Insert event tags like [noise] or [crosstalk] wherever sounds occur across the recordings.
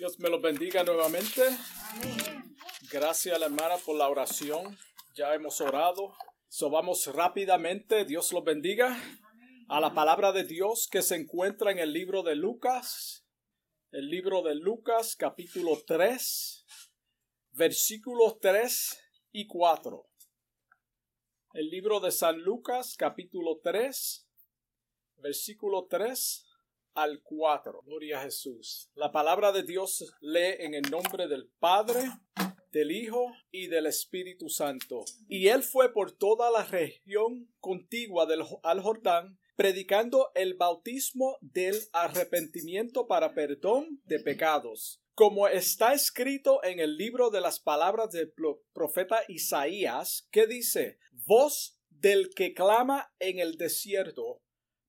Dios me los bendiga nuevamente. Gracias la hermana por la oración. Ya hemos orado. So vamos rápidamente. Dios los bendiga. A la palabra de Dios que se encuentra en el libro de Lucas. El libro de Lucas capítulo 3. Versículos 3 y 4. El libro de San Lucas capítulo 3. Versículo 3 al 4. Gloria a Jesús. La palabra de Dios lee en el nombre del Padre, del Hijo y del Espíritu Santo. Y él fue por toda la región contigua del, al Jordán, predicando el bautismo del arrepentimiento para perdón de pecados. Como está escrito en el libro de las palabras del profeta Isaías, que dice, Voz del que clama en el desierto,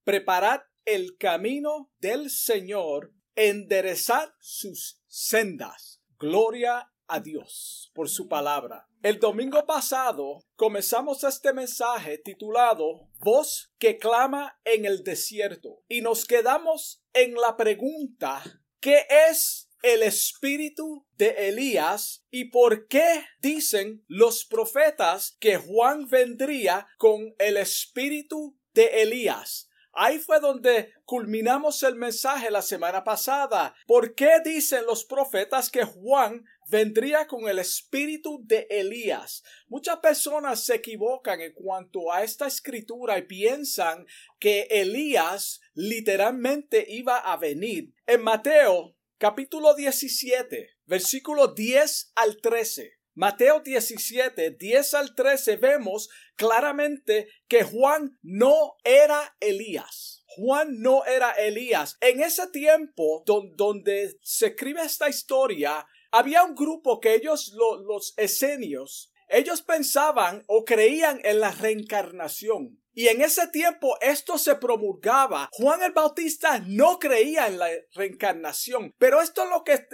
preparad el camino del Señor, enderezar sus sendas. Gloria a Dios por su palabra. El domingo pasado comenzamos este mensaje titulado Voz que clama en el desierto y nos quedamos en la pregunta ¿qué es el espíritu de Elías y por qué dicen los profetas que Juan vendría con el espíritu de Elías? Ahí fue donde culminamos el mensaje la semana pasada. ¿Por qué dicen los profetas que Juan vendría con el espíritu de Elías? Muchas personas se equivocan en cuanto a esta escritura y piensan que Elías literalmente iba a venir. En Mateo capítulo 17, versículo 10 al 13. Mateo 17, 10 al 13 vemos claramente que Juan no era Elías. Juan no era Elías. En ese tiempo donde se escribe esta historia, había un grupo que ellos, los esenios, ellos pensaban o creían en la reencarnación. Y en ese tiempo esto se promulgaba. Juan el Bautista no creía en la reencarnación, pero esto es lo que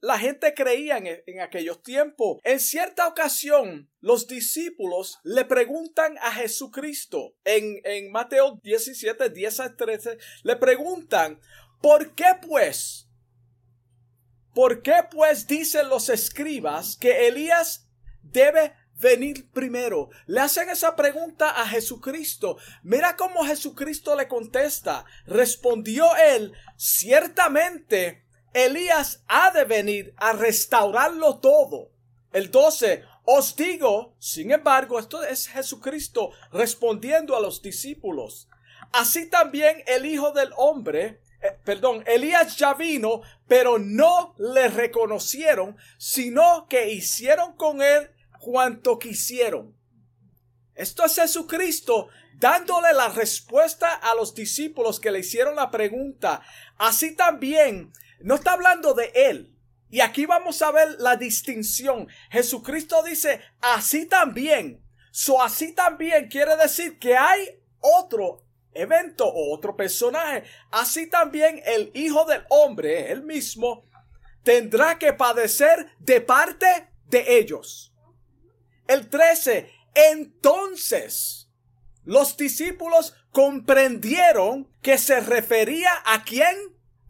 la gente creía en, aquellos tiempos. En cierta ocasión, los discípulos le preguntan a Jesucristo en, en Mateo 17, 10 a 13, le preguntan, ¿por qué pues? ¿Por qué pues dicen los escribas que Elías debe venir primero? Le hacen esa pregunta a Jesucristo. Mira cómo Jesucristo le contesta. Respondió él, ciertamente Elías ha de venir a restaurarlo todo. El 12, os digo, sin embargo, esto es Jesucristo respondiendo a los discípulos. Así también el Hijo del Hombre, eh, perdón, Elías ya vino, pero no le reconocieron, sino que hicieron con él cuanto quisieron. Esto es Jesucristo dándole la respuesta a los discípulos que le hicieron la pregunta. Así también, no está hablando de él. Y aquí vamos a ver la distinción. Jesucristo dice, así también. So así también quiere decir que hay otro evento o otro personaje. Así también el Hijo del Hombre, él mismo, tendrá que padecer de parte de ellos. El 13. Entonces los discípulos comprendieron que se refería a quién?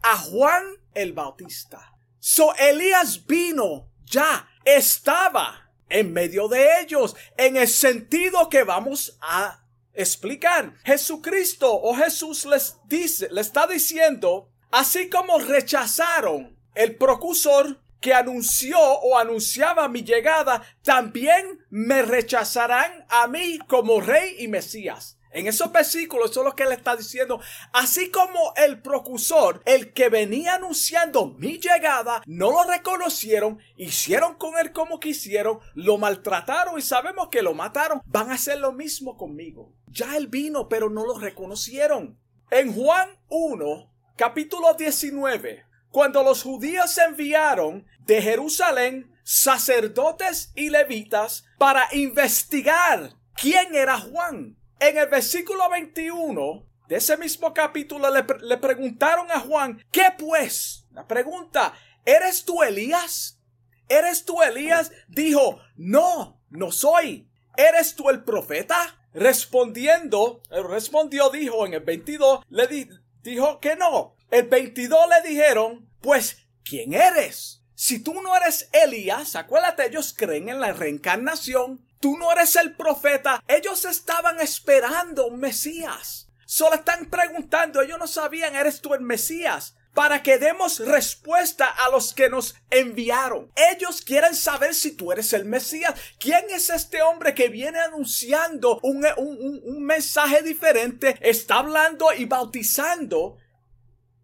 A Juan el Bautista. So Elías vino ya, estaba en medio de ellos, en el sentido que vamos a explicar. Jesucristo o Jesús les dice, le está diciendo, así como rechazaron el procursor que anunció o anunciaba mi llegada, también me rechazarán a mí como rey y Mesías. En esos versículos, eso es lo que él está diciendo. Así como el procursor, el que venía anunciando mi llegada, no lo reconocieron, hicieron con él como quisieron, lo maltrataron y sabemos que lo mataron. Van a hacer lo mismo conmigo. Ya él vino, pero no lo reconocieron. En Juan 1, capítulo 19, cuando los judíos enviaron de Jerusalén sacerdotes y levitas para investigar quién era Juan. En el versículo 21 de ese mismo capítulo le, le preguntaron a Juan, ¿qué pues? La pregunta, ¿eres tú Elías? ¿Eres tú Elías? Dijo, no, no soy. ¿Eres tú el profeta? Respondiendo, respondió, dijo en el 22, le dijo que no. El 22 le dijeron, pues, ¿quién eres? Si tú no eres Elías, acuérdate, ellos creen en la reencarnación. Tú no eres el profeta. Ellos estaban esperando un Mesías. Solo están preguntando, ellos no sabían, ¿eres tú el Mesías? para que demos respuesta a los que nos enviaron. Ellos quieren saber si tú eres el Mesías. ¿Quién es este hombre que viene anunciando un, un, mensaje diferente? Está hablando y bautizando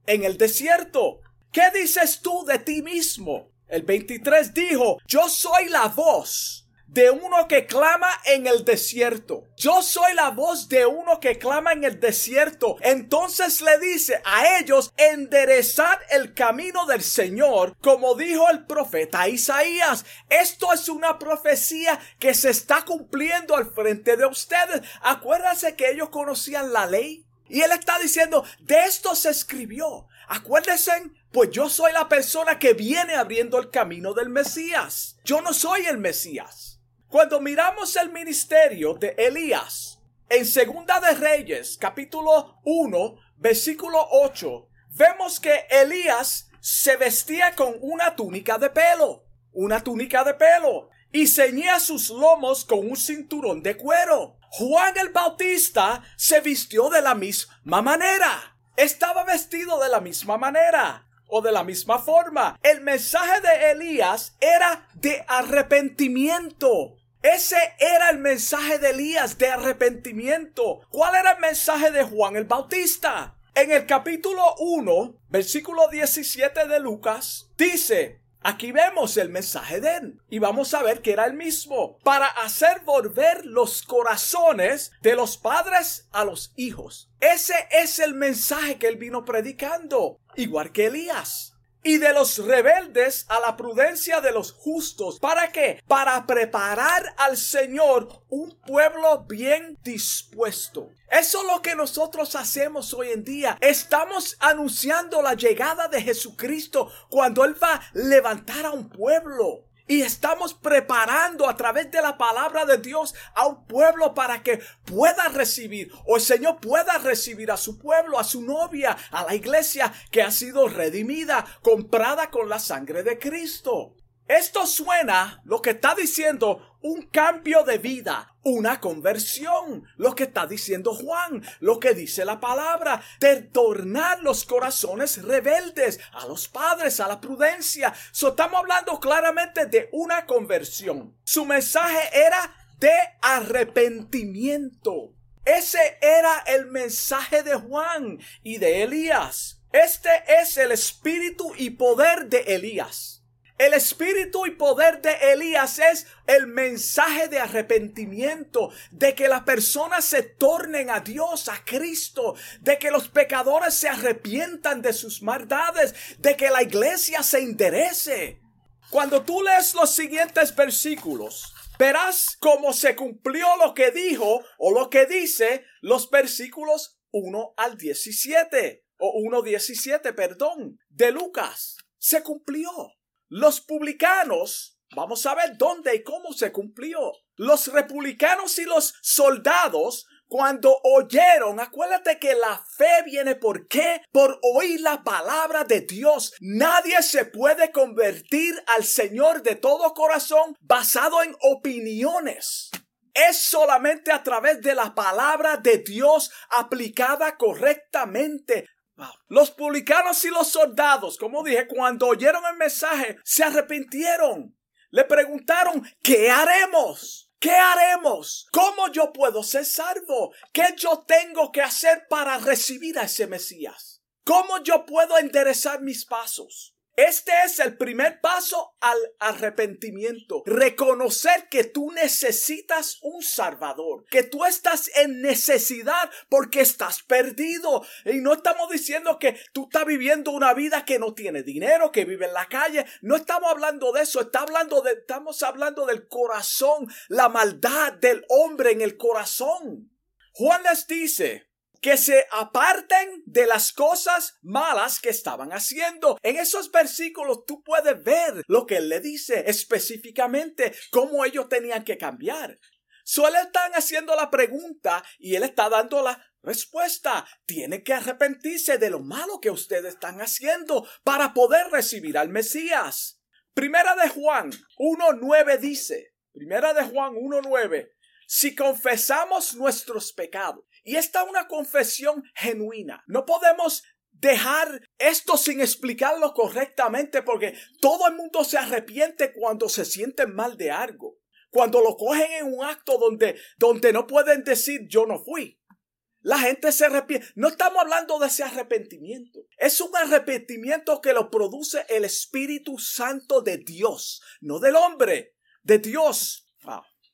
en el desierto. ¿Qué dices tú de ti mismo? El 23 dijo, yo soy la voz de uno que clama en el desierto. Yo soy la voz de uno que clama en el desierto. Entonces le dice a ellos, enderezad el camino del Señor, como dijo el profeta Isaías. Esto es una profecía que se está cumpliendo al frente de ustedes. Acuérdense que ellos conocían la ley. Y él está diciendo, de esto se escribió. Acuérdense, pues yo soy la persona que viene abriendo el camino del Mesías. Yo no soy el Mesías. Cuando miramos el ministerio de Elías en Segunda de Reyes, capítulo 1, versículo 8, vemos que Elías se vestía con una túnica de pelo, una túnica de pelo, y ceñía sus lomos con un cinturón de cuero. Juan el Bautista se vistió de la misma manera. Estaba vestido de la misma manera o de la misma forma. El mensaje de Elías era de arrepentimiento. Ese era el mensaje de Elías de arrepentimiento. ¿Cuál era el mensaje de Juan el Bautista? En el capítulo 1, versículo 17 de Lucas, dice, Aquí vemos el mensaje de él y vamos a ver que era el mismo para hacer volver los corazones de los padres a los hijos. Ese es el mensaje que él vino predicando, igual que Elías y de los rebeldes a la prudencia de los justos. ¿Para qué? Para preparar al Señor un pueblo bien dispuesto. Eso es lo que nosotros hacemos hoy en día. Estamos anunciando la llegada de Jesucristo cuando Él va a levantar a un pueblo. Y estamos preparando a través de la palabra de Dios a un pueblo para que pueda recibir, o el Señor pueda recibir a su pueblo, a su novia, a la iglesia que ha sido redimida, comprada con la sangre de Cristo. Esto suena lo que está diciendo un cambio de vida, una conversión, lo que está diciendo Juan, lo que dice la palabra, de tornar los corazones rebeldes a los padres, a la prudencia. Estamos hablando claramente de una conversión. Su mensaje era de arrepentimiento. Ese era el mensaje de Juan y de Elías. Este es el espíritu y poder de Elías. El espíritu y poder de Elías es el mensaje de arrepentimiento, de que las personas se tornen a Dios, a Cristo, de que los pecadores se arrepientan de sus maldades, de que la iglesia se enderece. Cuando tú lees los siguientes versículos, verás cómo se cumplió lo que dijo o lo que dice los versículos 1 al 17 o 1.17, perdón, de Lucas. Se cumplió. Los publicanos, vamos a ver dónde y cómo se cumplió. Los republicanos y los soldados cuando oyeron, acuérdate que la fe viene por qué? Por oír la palabra de Dios. Nadie se puede convertir al Señor de todo corazón basado en opiniones. Es solamente a través de la palabra de Dios aplicada correctamente. Los publicanos y los soldados, como dije, cuando oyeron el mensaje, se arrepintieron. Le preguntaron, ¿qué haremos? ¿Qué haremos? ¿Cómo yo puedo ser salvo? ¿Qué yo tengo que hacer para recibir a ese Mesías? ¿Cómo yo puedo enderezar mis pasos? Este es el primer paso al arrepentimiento. Reconocer que tú necesitas un Salvador, que tú estás en necesidad porque estás perdido. Y no estamos diciendo que tú estás viviendo una vida que no tiene dinero, que vive en la calle. No estamos hablando de eso. Hablando de, estamos hablando del corazón, la maldad del hombre en el corazón. Juan les dice, que se aparten de las cosas malas que estaban haciendo. En esos versículos tú puedes ver lo que él le dice específicamente, cómo ellos tenían que cambiar. So él están haciendo la pregunta y él está dando la respuesta. Tiene que arrepentirse de lo malo que ustedes están haciendo para poder recibir al Mesías. Primera de Juan 1.9 dice, Primera de Juan 1.9, si confesamos nuestros pecados, y esta es una confesión genuina, no podemos dejar esto sin explicarlo correctamente porque todo el mundo se arrepiente cuando se sienten mal de algo. Cuando lo cogen en un acto donde, donde no pueden decir yo no fui. La gente se arrepiente. No estamos hablando de ese arrepentimiento. Es un arrepentimiento que lo produce el Espíritu Santo de Dios, no del hombre, de Dios.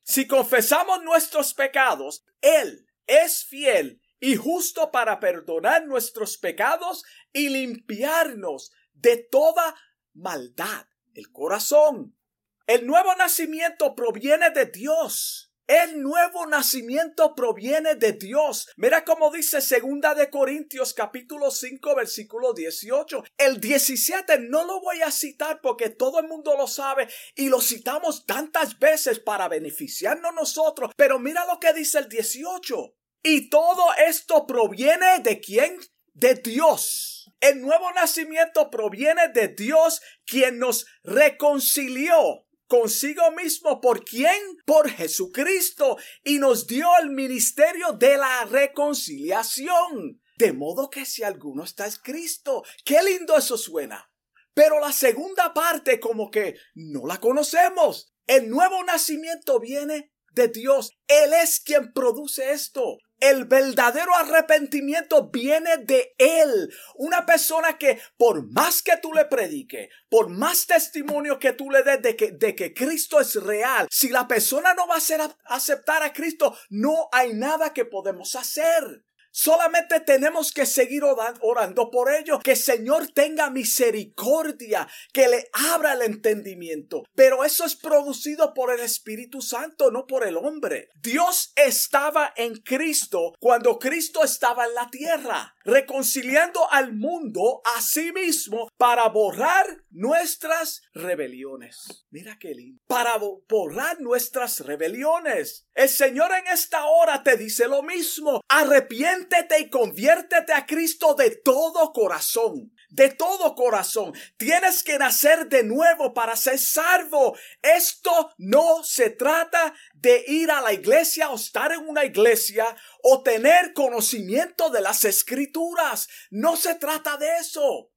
Si confesamos nuestros pecados, Él es fiel y justo para perdonar nuestros pecados y limpiarnos de toda maldad. El corazón. El nuevo nacimiento proviene de Dios. El nuevo nacimiento proviene de Dios. Mira cómo dice segunda de Corintios capítulo 5 versículo 18. El 17 no lo voy a citar porque todo el mundo lo sabe y lo citamos tantas veces para beneficiarnos nosotros. Pero mira lo que dice el 18. Y todo esto proviene de quién? De Dios. El nuevo nacimiento proviene de Dios quien nos reconcilió consigo mismo. ¿Por quién? Por Jesucristo. Y nos dio el ministerio de la reconciliación. De modo que si alguno está es Cristo. Qué lindo eso suena. Pero la segunda parte como que no la conocemos. El nuevo nacimiento viene de Dios. Él es quien produce esto. El verdadero arrepentimiento viene de Él. Una persona que por más que tú le prediques, por más testimonio que tú le des de que, de que Cristo es real, si la persona no va a ser aceptar a Cristo, no hay nada que podemos hacer. Solamente tenemos que seguir orando por ello. Que el Señor tenga misericordia, que le abra el entendimiento. Pero eso es producido por el Espíritu Santo, no por el hombre. Dios estaba en Cristo cuando Cristo estaba en la tierra, reconciliando al mundo a sí mismo para borrar nuestras rebeliones. Mira qué lindo. Para borrar nuestras rebeliones. El Señor en esta hora te dice lo mismo. Arrepiéntete y conviértete a Cristo de todo corazón. De todo corazón. Tienes que nacer de nuevo para ser salvo. Esto no se trata de ir a la iglesia o estar en una iglesia o tener conocimiento de las escrituras. No se trata de eso.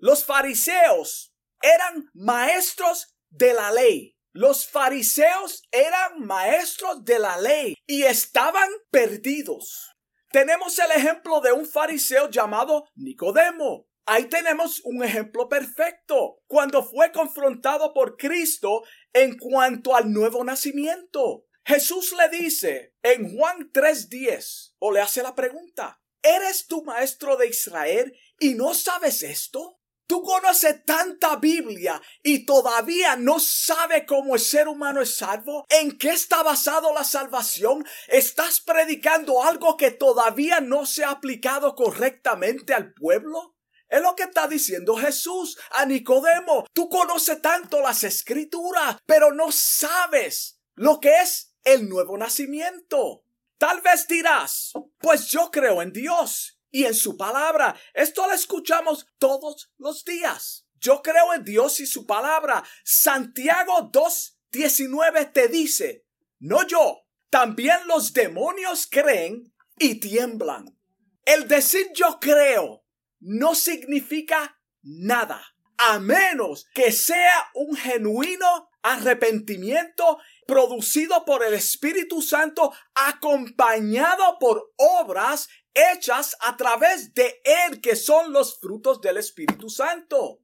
Los fariseos eran maestros de la ley. Los fariseos eran maestros de la ley y estaban perdidos. Tenemos el ejemplo de un fariseo llamado Nicodemo. Ahí tenemos un ejemplo perfecto cuando fue confrontado por Cristo en cuanto al nuevo nacimiento. Jesús le dice en Juan 3:10 o le hace la pregunta, ¿eres tu maestro de Israel y no sabes esto? Tú conoces tanta Biblia y todavía no sabe cómo el ser humano es salvo. ¿En qué está basado la salvación? ¿Estás predicando algo que todavía no se ha aplicado correctamente al pueblo? Es lo que está diciendo Jesús a Nicodemo. Tú conoces tanto las escrituras, pero no sabes lo que es el nuevo nacimiento. Tal vez dirás, pues yo creo en Dios y en su palabra. Esto lo escuchamos todos los días. Yo creo en Dios y su palabra. Santiago 2.19 te dice, no yo, también los demonios creen y tiemblan. El decir yo creo no significa nada, a menos que sea un genuino arrepentimiento producido por el Espíritu Santo acompañado por obras hechas a través de Él, que son los frutos del Espíritu Santo.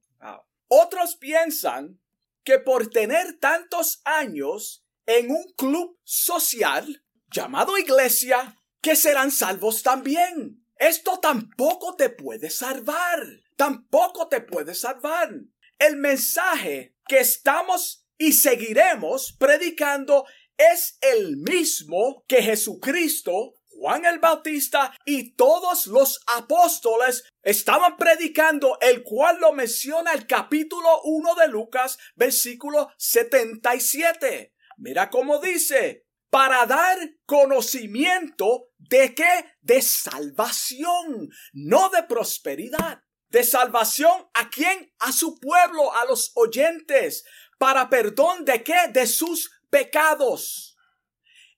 Otros piensan que por tener tantos años en un club social llamado iglesia, que serán salvos también. Esto tampoco te puede salvar. Tampoco te puede salvar. El mensaje que estamos y seguiremos predicando es el mismo que Jesucristo Juan el Bautista y todos los apóstoles estaban predicando, el cual lo menciona el capítulo 1 de Lucas, versículo 77. Mira cómo dice, para dar conocimiento de qué? De salvación, no de prosperidad. De salvación a quién? A su pueblo, a los oyentes. Para perdón de qué? De sus pecados.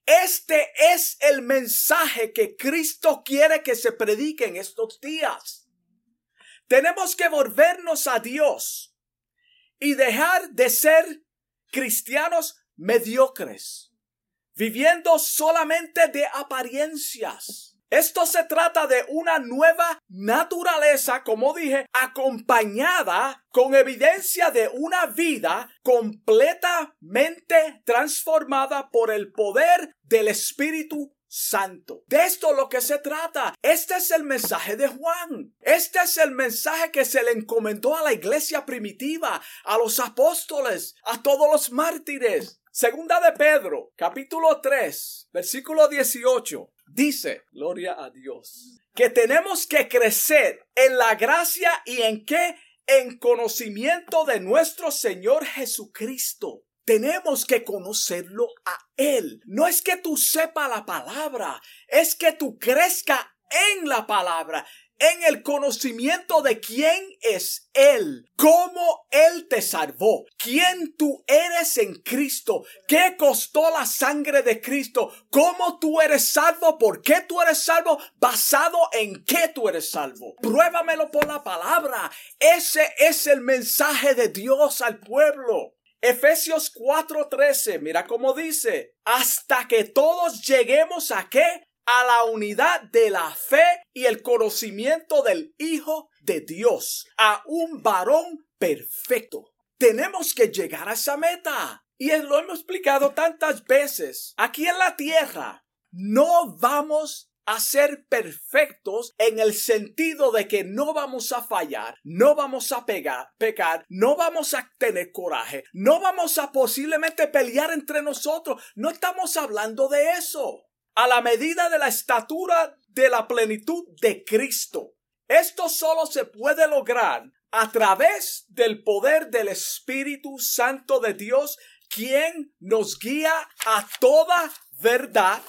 Este es el mensaje que Cristo quiere que se predique en estos días. Tenemos que volvernos a Dios y dejar de ser cristianos mediocres, viviendo solamente de apariencias. Esto se trata de una nueva naturaleza, como dije, acompañada con evidencia de una vida completamente transformada por el poder del Espíritu Santo. De esto lo que se trata. Este es el mensaje de Juan. Este es el mensaje que se le encomendó a la iglesia primitiva, a los apóstoles, a todos los mártires. Segunda de Pedro, capítulo 3, versículo 18. Dice, gloria a Dios, que tenemos que crecer en la gracia y en qué? En conocimiento de nuestro Señor Jesucristo. Tenemos que conocerlo a Él. No es que tú sepa la palabra, es que tú crezca en la palabra en el conocimiento de quién es Él, cómo Él te salvó, quién tú eres en Cristo, qué costó la sangre de Cristo, cómo tú eres salvo, por qué tú eres salvo, basado en qué tú eres salvo. Pruébamelo por la palabra. Ese es el mensaje de Dios al pueblo. Efesios 4:13, mira cómo dice, hasta que todos lleguemos a qué? A la unidad de la fe y el conocimiento del Hijo de Dios, a un varón perfecto. Tenemos que llegar a esa meta. Y lo hemos explicado tantas veces. Aquí en la tierra no vamos a ser perfectos en el sentido de que no vamos a fallar, no vamos a pegar, pecar, no vamos a tener coraje, no vamos a posiblemente pelear entre nosotros. No estamos hablando de eso a la medida de la estatura de la plenitud de Cristo. Esto solo se puede lograr a través del poder del Espíritu Santo de Dios, quien nos guía a toda verdad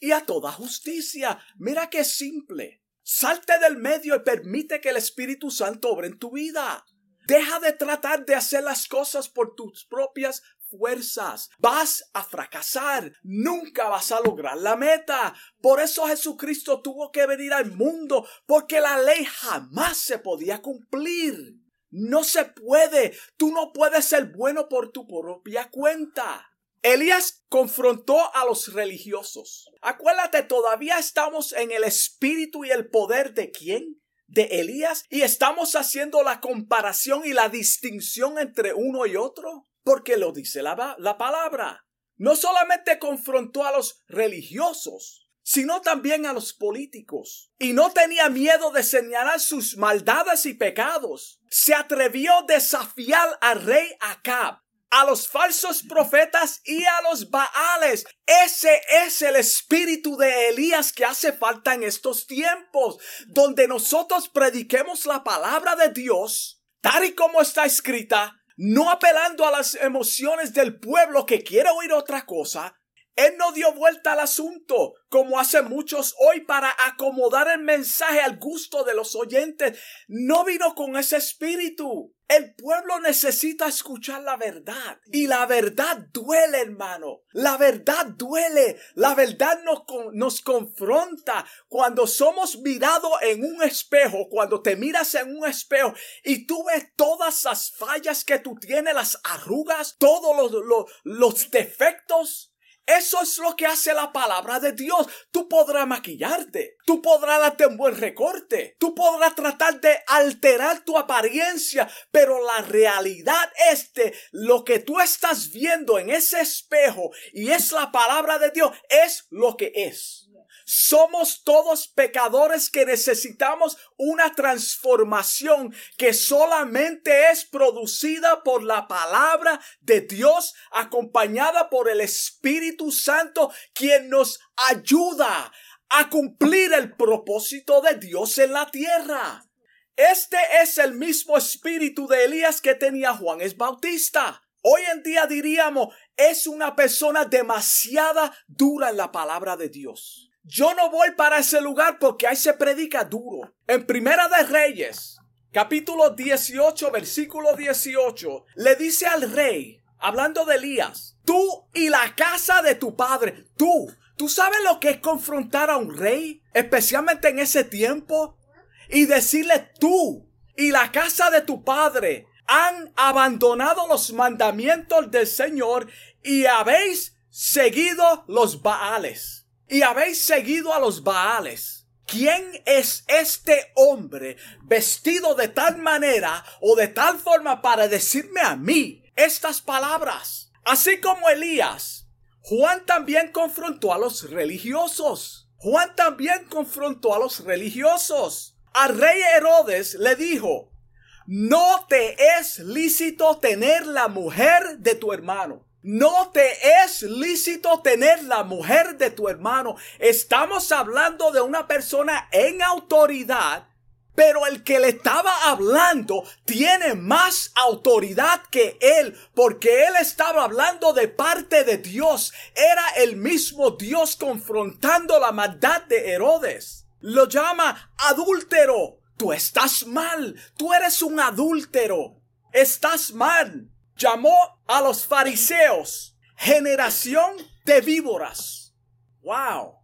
y a toda justicia. Mira qué simple. Salte del medio y permite que el Espíritu Santo obre en tu vida. Deja de tratar de hacer las cosas por tus propias fuerzas. Vas a fracasar. Nunca vas a lograr la meta. Por eso Jesucristo tuvo que venir al mundo, porque la ley jamás se podía cumplir. No se puede. Tú no puedes ser bueno por tu propia cuenta. Elías confrontó a los religiosos. Acuérdate, todavía estamos en el espíritu y el poder de quién? De Elías. Y estamos haciendo la comparación y la distinción entre uno y otro porque lo dice la, la palabra. No solamente confrontó a los religiosos, sino también a los políticos. Y no tenía miedo de señalar sus maldades y pecados. Se atrevió a desafiar al rey Acab, a los falsos profetas y a los Baales. Ese es el espíritu de Elías que hace falta en estos tiempos, donde nosotros prediquemos la palabra de Dios, tal y como está escrita, no apelando a las emociones del pueblo que quiere oír otra cosa. Él no dio vuelta al asunto, como hacen muchos hoy, para acomodar el mensaje al gusto de los oyentes. No vino con ese espíritu. El pueblo necesita escuchar la verdad. Y la verdad duele, hermano. La verdad duele. La verdad nos, nos confronta. Cuando somos mirados en un espejo, cuando te miras en un espejo y tú ves todas las fallas que tú tienes, las arrugas, todos los, los defectos, eso es lo que hace la palabra de Dios. Tú podrás maquillarte, tú podrás darte un buen recorte, tú podrás tratar de alterar tu apariencia, pero la realidad es que lo que tú estás viendo en ese espejo y es la palabra de Dios es lo que es. Somos todos pecadores que necesitamos una transformación que solamente es producida por la palabra de Dios acompañada por el Espíritu Santo quien nos ayuda a cumplir el propósito de Dios en la tierra. Este es el mismo espíritu de Elías que tenía Juan es Bautista. Hoy en día diríamos, es una persona demasiada dura en la palabra de Dios. Yo no voy para ese lugar porque ahí se predica duro. En Primera de Reyes, capítulo 18, versículo 18, le dice al rey, hablando de Elías, tú y la casa de tu padre, tú, ¿tú sabes lo que es confrontar a un rey? Especialmente en ese tiempo. Y decirle tú y la casa de tu padre han abandonado los mandamientos del Señor y habéis seguido los Baales. Y habéis seguido a los Baales. ¿Quién es este hombre vestido de tal manera o de tal forma para decirme a mí estas palabras? Así como Elías, Juan también confrontó a los religiosos. Juan también confrontó a los religiosos. Al rey Herodes le dijo, no te es lícito tener la mujer de tu hermano. No te es lícito tener la mujer de tu hermano. Estamos hablando de una persona en autoridad, pero el que le estaba hablando tiene más autoridad que él, porque él estaba hablando de parte de Dios. Era el mismo Dios confrontando la maldad de Herodes. Lo llama adúltero. Tú estás mal, tú eres un adúltero, estás mal. Llamó a los fariseos generación de víboras. Wow.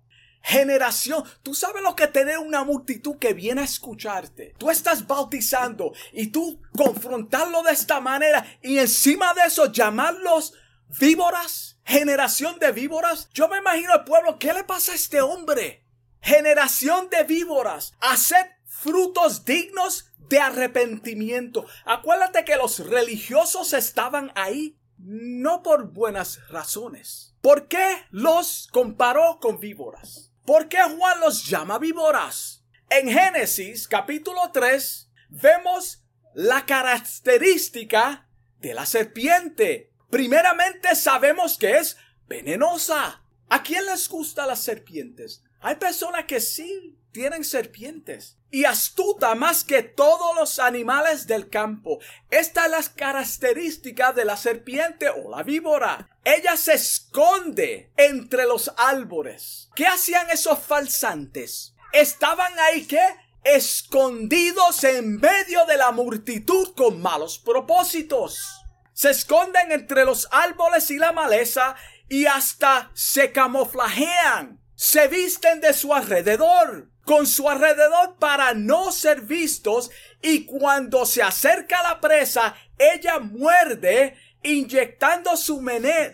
Generación, tú sabes lo que tener una multitud que viene a escucharte. Tú estás bautizando y tú confrontarlo de esta manera y encima de eso llamarlos víboras, generación de víboras. Yo me imagino al pueblo, ¿qué le pasa a este hombre? Generación de víboras, haced frutos dignos de arrepentimiento. Acuérdate que los religiosos estaban ahí no por buenas razones. ¿Por qué los comparó con víboras? ¿Por qué Juan los llama víboras? En Génesis capítulo 3 vemos la característica de la serpiente. Primeramente sabemos que es venenosa. ¿A quién les gustan las serpientes? Hay personas que sí tienen serpientes y astuta más que todos los animales del campo. Esta es la característica de la serpiente o la víbora. Ella se esconde entre los árboles. ¿Qué hacían esos falsantes? Estaban ahí que escondidos en medio de la multitud con malos propósitos. Se esconden entre los árboles y la maleza y hasta se camuflajean se visten de su alrededor, con su alrededor para no ser vistos y cuando se acerca la presa, ella muerde inyectando su,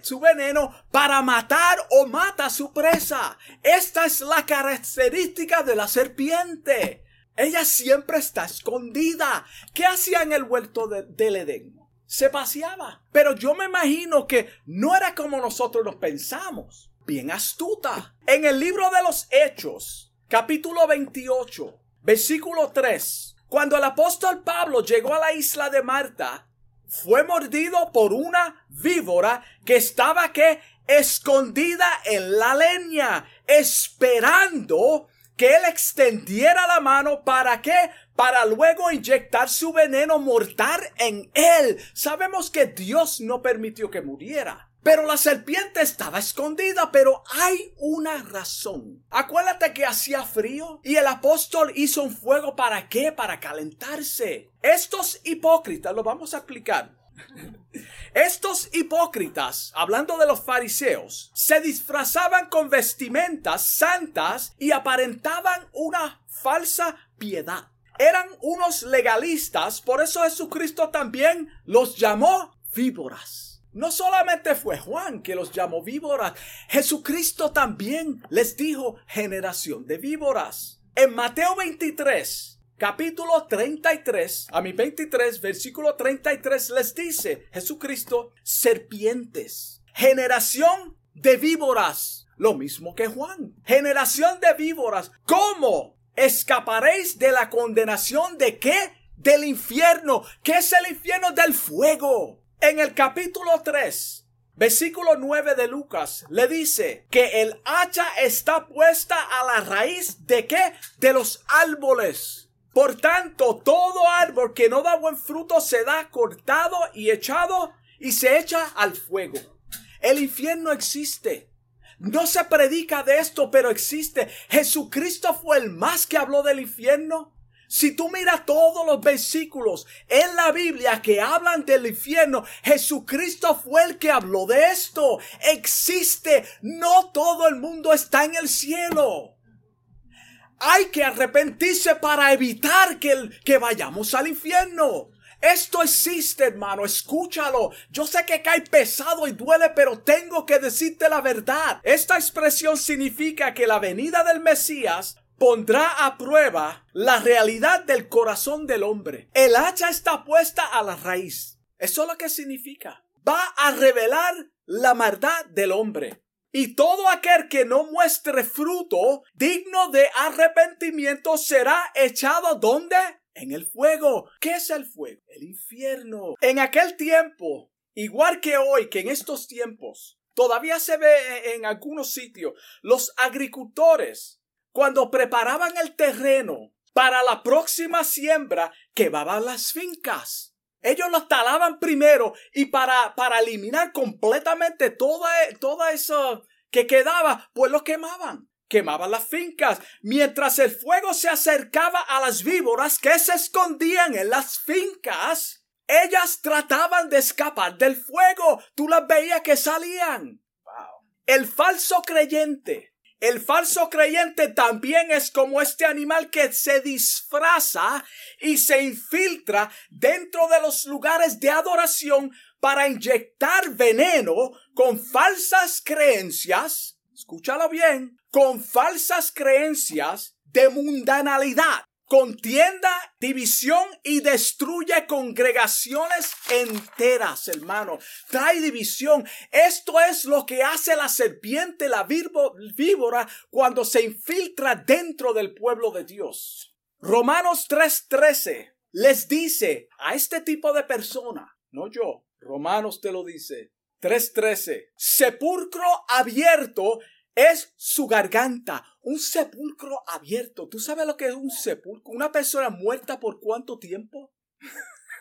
su, veneno para matar o mata a su presa. Esta es la característica de la serpiente. Ella siempre está escondida. ¿Qué hacía en el huerto del Edén? Se paseaba. Pero yo me imagino que no era como nosotros nos pensamos bien astuta. En el libro de los Hechos, capítulo 28, versículo 3, cuando el apóstol Pablo llegó a la isla de Marta, fue mordido por una víbora que estaba que escondida en la leña, esperando que él extendiera la mano para que para luego inyectar su veneno mortal en él. Sabemos que Dios no permitió que muriera. Pero la serpiente estaba escondida, pero hay una razón. Acuérdate que hacía frío y el apóstol hizo un fuego para qué? Para calentarse. Estos hipócritas, lo vamos a explicar. [laughs] Estos hipócritas, hablando de los fariseos, se disfrazaban con vestimentas santas y aparentaban una falsa piedad. Eran unos legalistas, por eso Jesucristo también los llamó víboras. No solamente fue Juan que los llamó víboras, Jesucristo también les dijo generación de víboras. En Mateo 23, capítulo 33, a mi 23, versículo 33 les dice Jesucristo, serpientes, generación de víboras, lo mismo que Juan, generación de víboras, ¿cómo escaparéis de la condenación de qué? Del infierno. ¿Qué es el infierno? Del fuego. En el capítulo 3, versículo 9 de Lucas, le dice que el hacha está puesta a la raíz de qué? De los árboles. Por tanto, todo árbol que no da buen fruto se da cortado y echado y se echa al fuego. El infierno existe. No se predica de esto, pero existe. Jesucristo fue el más que habló del infierno. Si tú miras todos los versículos en la Biblia que hablan del infierno, Jesucristo fue el que habló de esto. Existe. No todo el mundo está en el cielo. Hay que arrepentirse para evitar que, que vayamos al infierno. Esto existe, hermano, escúchalo. Yo sé que cae pesado y duele, pero tengo que decirte la verdad. Esta expresión significa que la venida del Mesías pondrá a prueba la realidad del corazón del hombre. El hacha está puesta a la raíz. Eso es lo que significa. Va a revelar la maldad del hombre. Y todo aquel que no muestre fruto digno de arrepentimiento será echado ¿dónde? en el fuego. ¿Qué es el fuego? El infierno. En aquel tiempo, igual que hoy, que en estos tiempos, todavía se ve en algunos sitios, los agricultores, cuando preparaban el terreno para la próxima siembra, quemaban las fincas. Ellos los talaban primero y para, para eliminar completamente toda, toda eso que quedaba, pues lo quemaban quemaban las fincas, mientras el fuego se acercaba a las víboras que se escondían en las fincas. Ellas trataban de escapar del fuego. Tú las veías que salían. El falso creyente. El falso creyente también es como este animal que se disfraza y se infiltra dentro de los lugares de adoración para inyectar veneno con falsas creencias. Escúchalo bien con falsas creencias de mundanalidad, contienda, división y destruye congregaciones enteras, hermano. Trae división. Esto es lo que hace la serpiente, la víbora, cuando se infiltra dentro del pueblo de Dios. Romanos 3:13 les dice a este tipo de persona, no yo, Romanos te lo dice, 3:13, sepulcro abierto es su garganta, un sepulcro abierto. ¿Tú sabes lo que es un sepulcro? Una persona muerta por cuánto tiempo?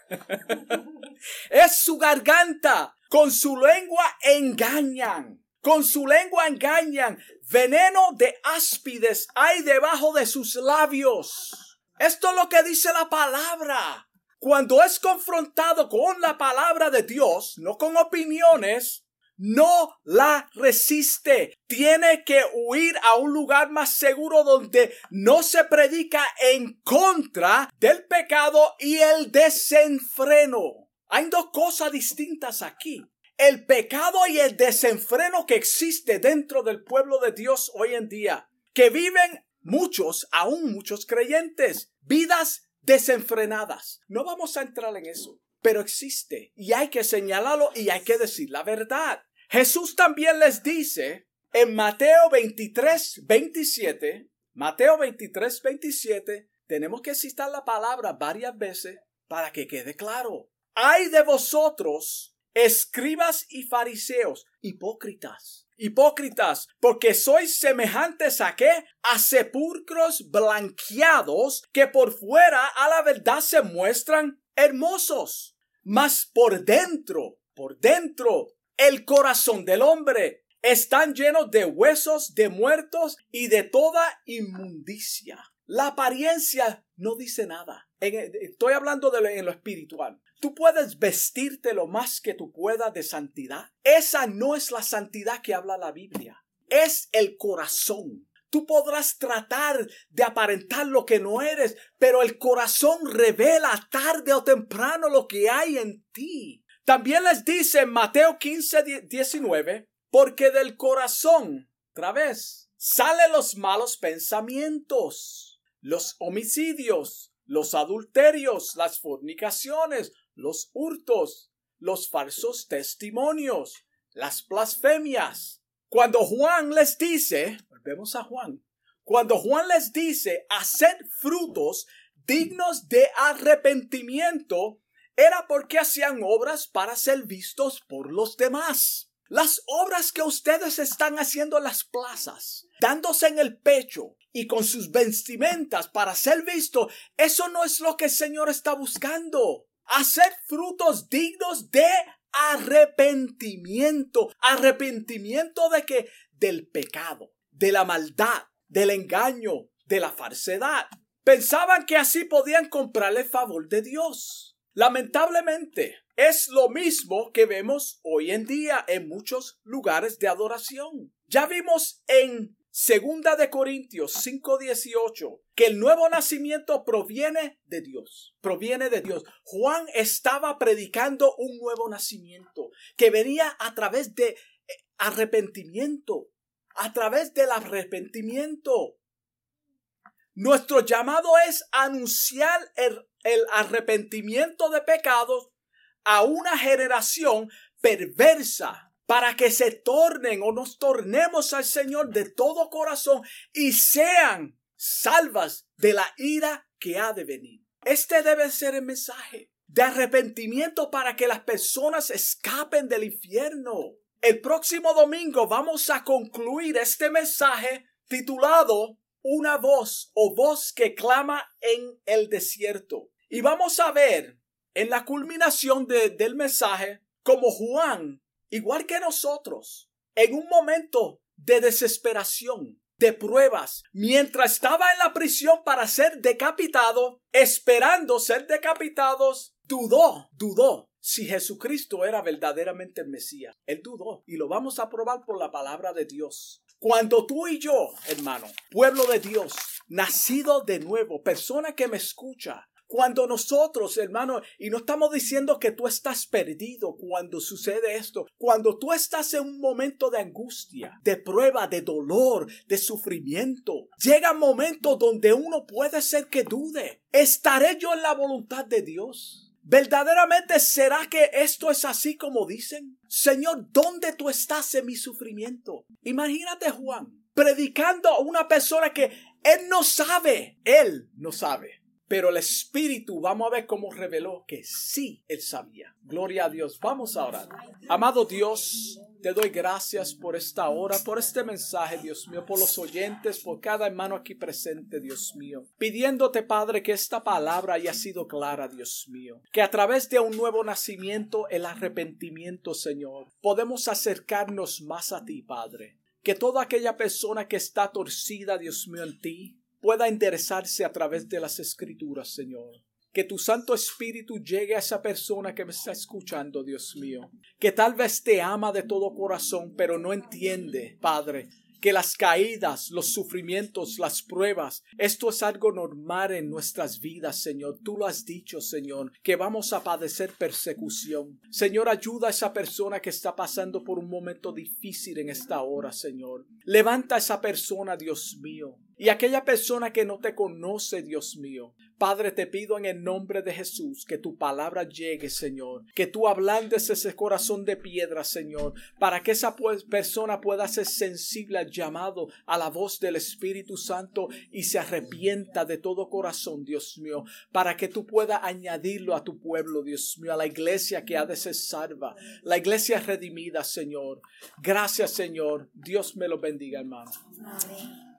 [laughs] es su garganta. Con su lengua engañan. Con su lengua engañan. Veneno de áspides hay debajo de sus labios. Esto es lo que dice la palabra. Cuando es confrontado con la palabra de Dios, no con opiniones, no la resiste. Tiene que huir a un lugar más seguro donde no se predica en contra del pecado y el desenfreno. Hay dos cosas distintas aquí. El pecado y el desenfreno que existe dentro del pueblo de Dios hoy en día, que viven muchos, aún muchos creyentes, vidas desenfrenadas. No vamos a entrar en eso, pero existe y hay que señalarlo y hay que decir la verdad. Jesús también les dice en Mateo 23, 27, Mateo 23, 27, tenemos que citar la palabra varias veces para que quede claro. Hay de vosotros, escribas y fariseos, hipócritas. Hipócritas, porque sois semejantes a qué? A sepulcros blanqueados que por fuera a la verdad se muestran hermosos, mas por dentro, por dentro el corazón del hombre. Están llenos de huesos, de muertos y de toda inmundicia. La apariencia no dice nada. estoy hablando en lo espiritual. Tú puedes vestirte lo más que tú puedas de santidad. Esa no es la santidad que habla la Biblia. Es el corazón. Tú podrás tratar de aparentar lo que no eres, pero el corazón revela tarde o temprano lo que hay en ti. También les dice Mateo 15, 19, porque del corazón, otra vez, salen los malos pensamientos, los homicidios, los adulterios, las fornicaciones, los hurtos, los falsos testimonios, las blasfemias. Cuando Juan les dice, volvemos a Juan, cuando Juan les dice, hacer frutos dignos de arrepentimiento, era porque hacían obras para ser vistos por los demás. Las obras que ustedes están haciendo en las plazas, dándose en el pecho y con sus vestimentas para ser visto, eso no es lo que el Señor está buscando. Hacer frutos dignos de arrepentimiento. Arrepentimiento de que del pecado, de la maldad, del engaño, de la falsedad. Pensaban que así podían comprarle favor de Dios. Lamentablemente, es lo mismo que vemos hoy en día en muchos lugares de adoración. Ya vimos en Segunda de Corintios 5:18 que el nuevo nacimiento proviene de Dios, proviene de Dios. Juan estaba predicando un nuevo nacimiento que venía a través de eh, arrepentimiento, a través del arrepentimiento. Nuestro llamado es anunciar el, arrepentimiento de pecados a una generación perversa para que se tornen o nos tornemos al Señor de todo corazón y sean salvas de la ira que ha de venir. Este debe ser el mensaje de arrepentimiento para que las personas escapen del infierno. El próximo domingo vamos a concluir este mensaje titulado Una voz o voz que clama en el desierto. Y vamos a ver en la culminación del mensaje como Juan igual que nosotros, en un momento de desesperación, de pruebas, mientras estaba en la prisión para ser decapitado, esperando ser decapitados, dudó, dudó si Jesucristo era verdaderamente el Mesías. Él dudó y lo vamos a probar por la palabra de Dios. Cuando tú y yo, hermano, pueblo de Dios, nacido de nuevo, persona que me escucha, cuando nosotros, hermano, y no estamos diciendo que tú estás perdido cuando sucede esto, cuando tú estás en un momento de angustia, de prueba, de dolor, de sufrimiento, llega un momento donde uno puede ser que dude. ¿Estaré yo en la voluntad de Dios? ¿Verdaderamente será que esto es así como dicen? Señor, ¿dónde tú estás en mi sufrimiento? Imagínate Juan predicando a una persona que él no sabe, él no sabe. Pero el Espíritu, vamos a ver cómo reveló que sí, él sabía. Gloria a Dios. Vamos a orar. Amado Dios, te doy gracias por esta hora, por este mensaje, Dios mío, por los oyentes, por cada hermano aquí presente, Dios mío. Pidiéndote, Padre, que esta palabra haya sido clara, Dios mío. Que a través de un nuevo nacimiento, el arrepentimiento, Señor, podemos acercarnos más a ti, Padre. Que toda aquella persona que está torcida, Dios mío, en ti, pueda interesarse a través de las escrituras, Señor. Que tu Santo Espíritu llegue a esa persona que me está escuchando, Dios mío. Que tal vez te ama de todo corazón, pero no entiende, Padre, que las caídas, los sufrimientos, las pruebas, esto es algo normal en nuestras vidas, Señor. Tú lo has dicho, Señor, que vamos a padecer persecución. Señor, ayuda a esa persona que está pasando por un momento difícil en esta hora, Señor. Levanta a esa persona, Dios mío. Y aquella persona que no te conoce, Dios mío, Padre, te pido en el nombre de Jesús que tu palabra llegue, Señor, que tú ablandes ese corazón de piedra, Señor, para que esa persona pueda ser sensible al llamado a la voz del Espíritu Santo y se arrepienta de todo corazón, Dios mío, para que tú puedas añadirlo a tu pueblo, Dios mío, a la iglesia que ha de ser salva, la iglesia redimida, Señor. Gracias, Señor. Dios me lo bendiga, hermano. Amén.